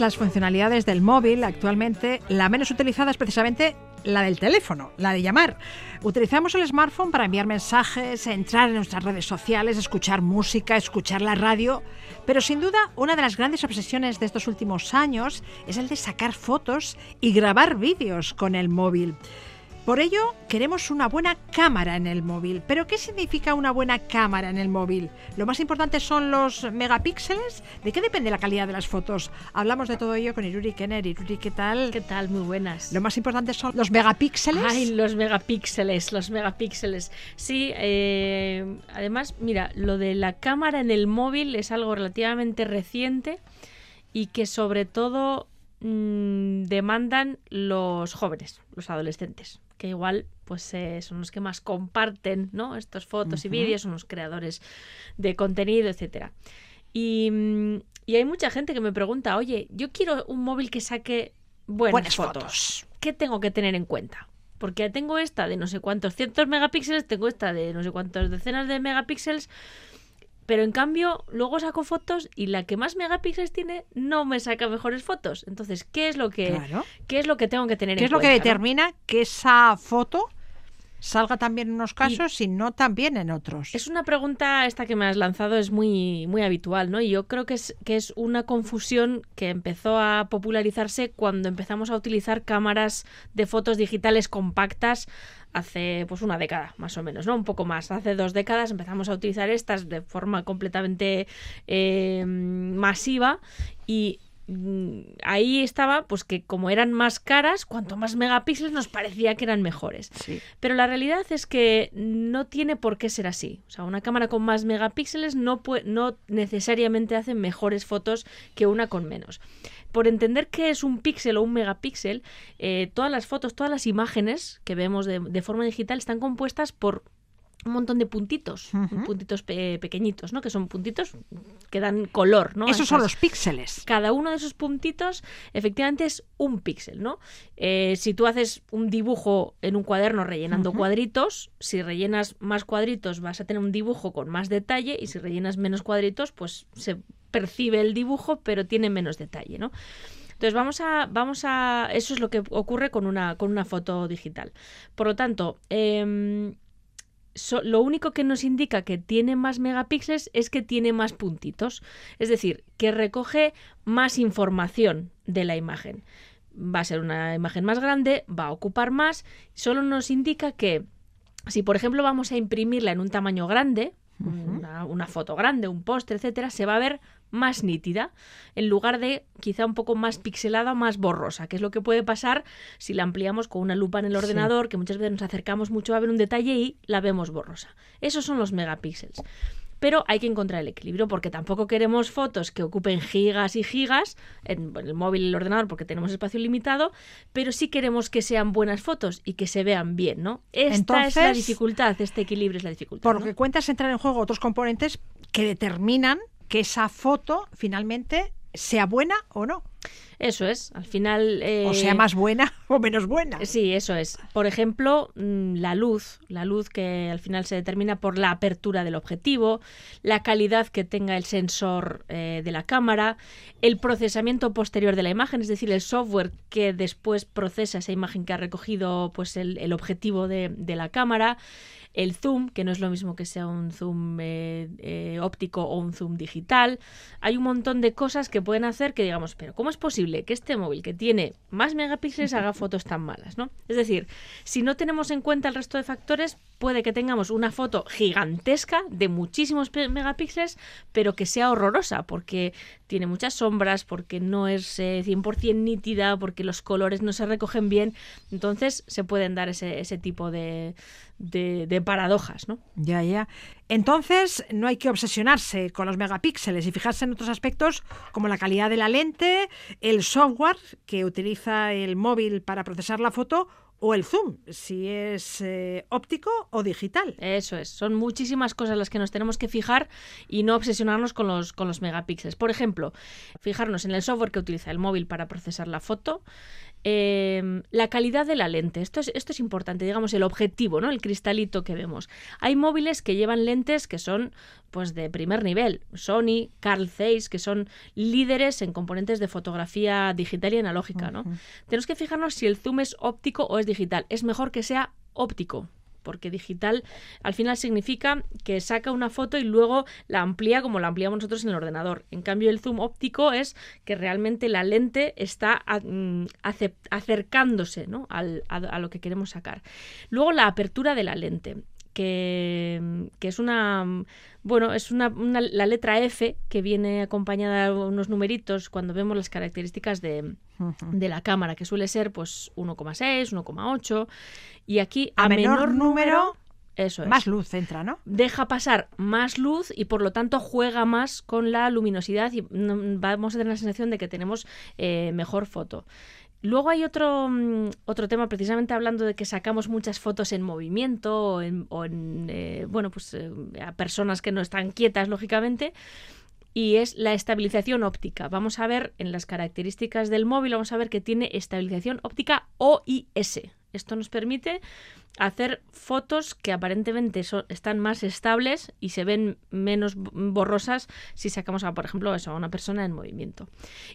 Las funcionalidades del móvil, actualmente la menos utilizada es precisamente la del teléfono, la de llamar. Utilizamos el smartphone para enviar mensajes, entrar en nuestras redes sociales, escuchar música, escuchar la radio, pero sin duda una de las grandes obsesiones de estos últimos años es el de sacar fotos y grabar vídeos con el móvil. Por ello, queremos una buena cámara en el móvil. ¿Pero qué significa una buena cámara en el móvil? ¿Lo más importante son los megapíxeles? ¿De qué depende la calidad de las fotos? Hablamos de todo ello con Iruri Kenner. Iruri, ¿qué tal? ¿Qué tal? Muy buenas. ¿Lo más importante son los megapíxeles? Ay, los megapíxeles, los megapíxeles. Sí, eh, además, mira, lo de la cámara en el móvil es algo relativamente reciente y que sobre todo mm, demandan los jóvenes, los adolescentes, que igual pues eh, son los que más comparten ¿no? estas fotos y vídeos, son los creadores de contenido, etcétera. Y, mm, y hay mucha gente que me pregunta, oye, yo quiero un móvil que saque buenas, Buenas fotos. fotos. ¿Qué tengo que tener en cuenta? Porque tengo esta de no sé cuántos cientos megapíxeles, tengo esta de no sé cuántas decenas de megapíxeles, pero en cambio luego saco fotos y la que más megapíxeles tiene no me saca mejores fotos. Entonces, ¿qué es lo que, Claro. ¿qué es lo que tengo que tener ¿Qué en es lo que no? determina que esa foto salga también en unos casos y, no también en otros? Es una pregunta esta que me has lanzado, es muy, muy habitual, ¿no? Y yo creo que es, que es una confusión que empezó a popularizarse cuando empezamos a utilizar cámaras de fotos digitales compactas hace pues una década, más o menos, ¿no? Un poco más. Hace dos décadas empezamos a utilizar estas de forma completamente eh, masiva y mm, ahí estaba pues que como eran más caras, cuanto más megapíxeles nos parecía que eran mejores. Pero la realidad es que no tiene por qué ser así. O sea, una cámara con más megapíxeles no, no necesariamente hace mejores fotos que una con menos. Por entender qué es un píxel o un megapíxel, eh, todas las fotos, todas las imágenes que vemos de, de forma digital están compuestas por un montón de puntitos, puntitos pe- pequeñitos, ¿no? Que son puntitos que dan color, ¿no? Esos son los píxeles. cada uno de esos puntitos efectivamente es un píxel, ¿no? Eh, si tú haces un dibujo en un cuaderno rellenando cuadritos, si rellenas más cuadritos vas a tener un dibujo con más detalle y si rellenas menos cuadritos, pues se percibe el dibujo pero tiene menos detalle, ¿no? Entonces vamos a, vamos a, eso es lo que ocurre con una, con una foto digital. Por lo tanto, em, so- lo único que nos indica que tiene más megapíxeles es que tiene más puntitos. Es decir, que recoge más información de la imagen. Va a ser una imagen más grande, va a ocupar más. Solo nos indica que si, por ejemplo, vamos a imprimirla en un tamaño grande, una, una foto grande, un póster, etcétera, se va a ver más nítida, en lugar de quizá un poco más pixelada o más borrosa, que es lo que puede pasar si la ampliamos con una lupa en el Sí. ordenador, que muchas veces nos acercamos mucho a ver un detalle y la vemos borrosa. Esos son los megapíxeles. Pero hay que encontrar el equilibrio porque tampoco queremos fotos que ocupen gigas y gigas en el móvil y el ordenador porque tenemos espacio limitado, pero sí queremos que sean buenas fotos y que se vean bien, ¿no? Esta es la dificultad, este equilibrio es la dificultad. Por lo ¿no? que cuentas, entran en juego otros componentes que determinan que esa foto finalmente sea buena o no. Eso es, al final... eh, O sea, más buena o menos buena. Sí, eso es. Por ejemplo, mm, la luz, la luz que al final se determina por la apertura del objetivo, la calidad que tenga el sensor eh, de la cámara, el procesamiento posterior de la imagen, es decir, el software que después procesa esa imagen que ha recogido pues el, el objetivo de, de la cámara, el zoom, que no es lo mismo que sea un zoom eh, eh, óptico o un zoom digital. Hay un montón de cosas que pueden hacer que digamos, pero ¿cómo es posible que este móvil que tiene más megapíxeles haga fotos tan malas? ¿no? Es decir, si no tenemos en cuenta el resto de factores, puede que tengamos una foto gigantesca de muchísimos megapíxeles, pero que sea horrorosa, porque tiene muchas sombras, porque no es eh, 100% nítida, porque los colores no se recogen bien. Entonces se pueden dar ese, ese tipo de, de, de paradojas, ¿no? Ya, ya. Entonces, no hay que obsesionarse con los megapíxeles y fijarse en otros aspectos como la calidad de la lente, el software que utiliza el móvil para procesar la foto o el zoom, si es eh, óptico o digital. Eso es, son muchísimas cosas las que nos tenemos que fijar y no obsesionarnos con los, con los megapíxeles. Por ejemplo, fijarnos en el software que utiliza el móvil para procesar la foto, eh, la calidad de la lente, esto es, esto es importante, digamos, el objetivo, ¿no? El cristalito que vemos. Hay móviles que llevan lentes que son pues de primer nivel, Sony, Carl Zeiss, que son líderes en componentes de fotografía digital y analógica, ¿no? Tenemos que fijarnos si el zoom es óptico o es digital. Es mejor que sea óptico, porque digital al final significa que saca una foto y luego la amplía como la ampliamos nosotros en el ordenador. En cambio, el zoom óptico es que realmente la lente está a- mm, acercándose ¿no? al- a, a lo que queremos sacar. Luego, la apertura de la lente. Que, que es una bueno es una, una- la letra F que viene acompañada de unos numeritos cuando vemos las características de, de la cámara, que suele ser pues 1,6, 1,8. Y aquí a, A menor número, eso es. Más luz entra, ¿no? Deja pasar más luz y por lo tanto juega más con la luminosidad y mm, vamos a tener la sensación de que tenemos eh, mejor foto. Luego hay otro, mm, otro tema, precisamente hablando de que sacamos muchas fotos en movimiento o en, o en, eh, bueno, pues eh, a personas que no están quietas, lógicamente, y es la estabilización óptica. Vamos a ver en las características del móvil, vamos a ver que tiene estabilización óptica OIS. Esto nos permite hacer fotos que aparentemente son- están más estables y se ven menos borrosas si sacamos, a, por ejemplo, eso, a una persona en movimiento.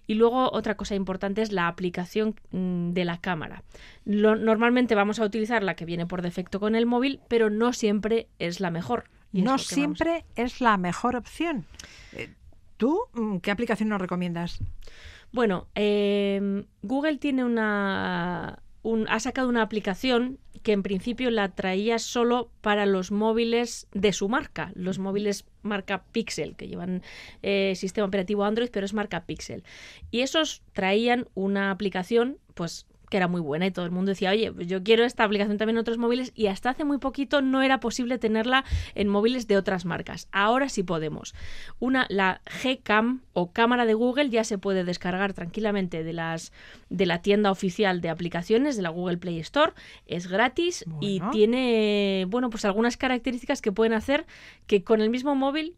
Y luego otra cosa importante es la aplicación mm, de la cámara. Lo- normalmente vamos a utilizar la que viene por defecto con el móvil, pero no siempre es la mejor. No vamos siempre es la mejor opción. Eh, ¿Tú mm, qué aplicación nos recomiendas? Bueno, eh, Google tiene una. un- ha sacado una aplicación que en principio la traía solo para los móviles de su marca, los móviles marca Pixel, que llevan eh, sistema operativo Android, pero es marca Pixel. Y esos traían una aplicación, pues que era muy buena y todo el mundo decía, oye, pues yo quiero esta aplicación también en otros móviles y hasta hace muy poquito no era posible tenerla en móviles de otras marcas. Ahora sí podemos. Una, la Gcam o cámara de Google ya se puede descargar tranquilamente de las de la tienda oficial de aplicaciones de la Google Play Store. Es gratis y tiene, bueno, pues algunas características que pueden hacer que con el mismo móvil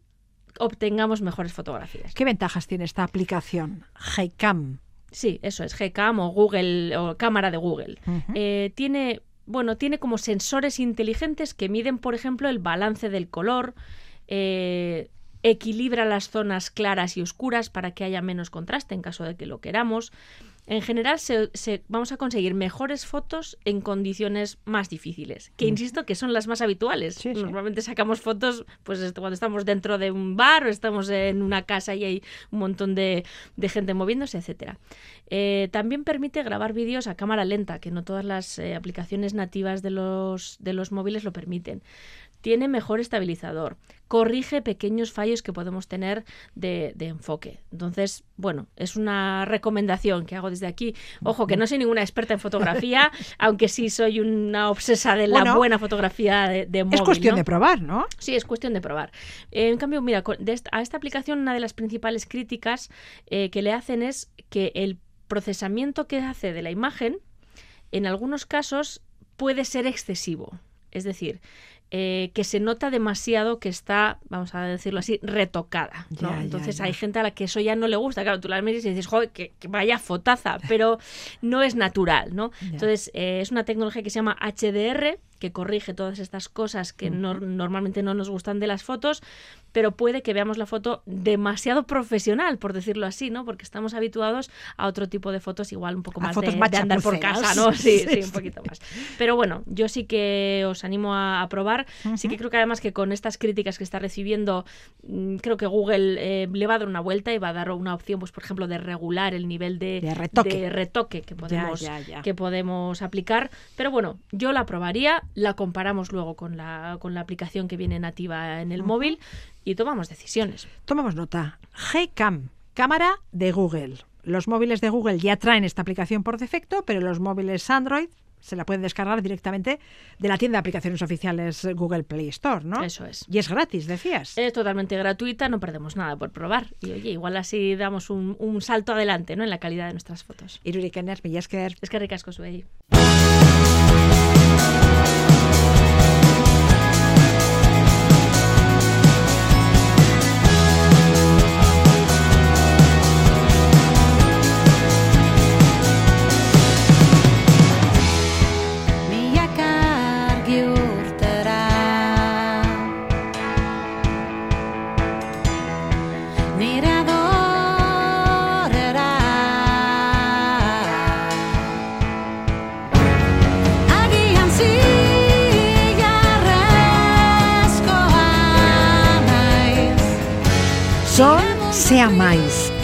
obtengamos mejores fotografías. ¿Qué ventajas tiene esta aplicación? Gcam. Sí, eso es Gcam o Google o cámara de Google. Eh, tiene, bueno, tiene como sensores inteligentes que miden, por ejemplo, el balance del color, eh, equilibra las zonas claras y oscuras para que haya menos contraste en caso de que lo queramos. En general, se, se- vamos a conseguir mejores fotos en condiciones más difíciles, que Mm. insisto que son las más habituales. Normalmente sacamos fotos pues cuando estamos dentro de un bar o estamos en una casa y hay un montón de, de gente moviéndose, etcétera. Eh, también permite grabar vídeos a cámara lenta, que no todas las eh, aplicaciones nativas de los, de los móviles lo permiten. Tiene mejor estabilizador, corrige pequeños fallos que podemos tener de, de enfoque. Entonces, bueno, es una recomendación que hago desde aquí. Ojo, que no soy ninguna experta en fotografía, aunque sí soy una obsesa de la Bueno, buena fotografía de, de móvil. Es cuestión ¿no? de probar, ¿no? Sí, es cuestión de probar. Eh, en cambio, mira, con- de esta- a esta aplicación una de las principales críticas eh, que le hacen es que el procesamiento que hace de la imagen, en algunos casos, puede ser excesivo. Es decir, eh, que se nota demasiado que está, vamos a decirlo así, retocada. ¿no? Ya, ya, Entonces ya. hay gente a la que eso ya no le gusta. Claro, tú la miras y dices, joder, que, que vaya fotaza, pero no es natural, ¿no? Entonces eh, es una tecnología que se llama HDR, que corrige todas estas cosas que nor- normalmente no nos gustan de las fotos, pero puede que veamos la foto demasiado profesional, por decirlo así, ¿no? Porque estamos habituados a otro tipo de fotos, igual un poco A más fotos de, más de andar por casa, ¿no? Sí, Sí, un poquito más. Pero bueno, yo sí que os animo a, a probar. Sí que creo que además que con estas críticas que está recibiendo, mm, creo que Google eh, le va a dar una vuelta y va a dar una opción, pues por ejemplo, de regular el nivel de, De retoque. de retoque que podemos, ya, ya. que podemos aplicar. Pero bueno, yo la probaría, la comparamos luego con la, con la aplicación que viene nativa en el móvil y tomamos decisiones. Tomamos nota. Gcam, cámara de Google. Los móviles de Google ya traen esta aplicación por defecto, pero los móviles Android se la pueden descargar directamente de la tienda de aplicaciones oficiales Google Play Store, ¿no? Eso es. Y es gratis, decías. Es totalmente gratuita, no perdemos nada por probar. Y oye, igual así damos un, un salto adelante ¿no? en la calidad de nuestras fotos. Irurik Ener, mila esker. Es que ricasco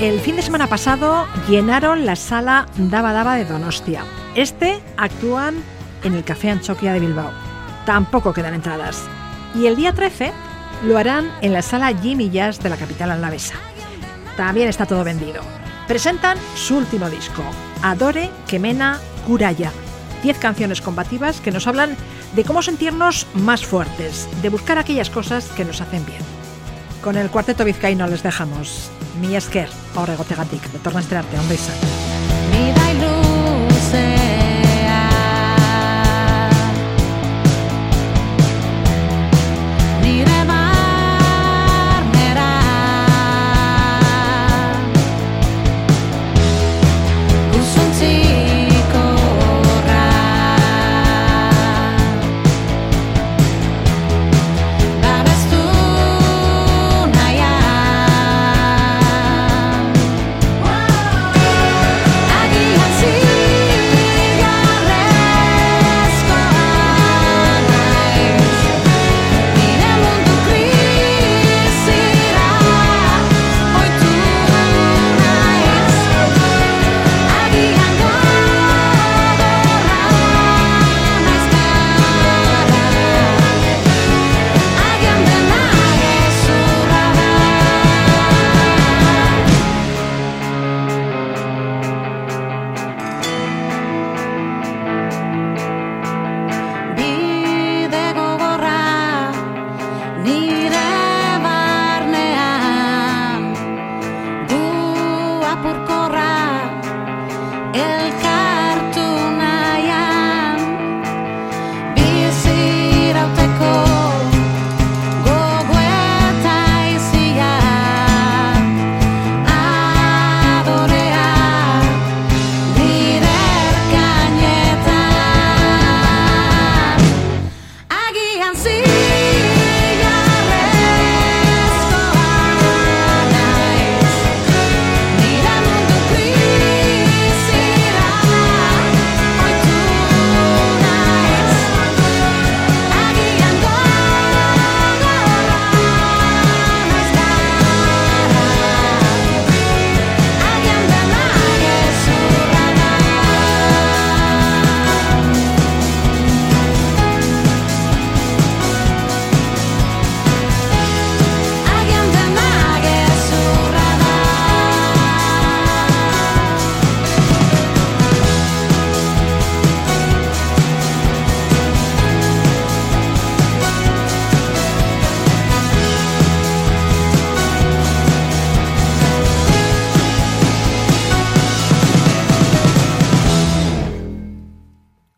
El fin de semana pasado llenaron la sala Daba Daba de Donostia. Este actúan en el Café Anchoquia de Bilbao. Tampoco quedan entradas. Y el día 13 lo harán en la sala Jimmy Jazz de la capital alavesa. También está todo vendido. Presentan su último disco, Adore Kemena Kuraya. Diez canciones combativas que nos hablan de cómo sentirnos más fuertes, de buscar aquellas cosas que nos hacen bien. Con el cuarteto vizcaíno les dejamos. mi esker horregotegatik. Betornazte arte, ondo izan. Mi bai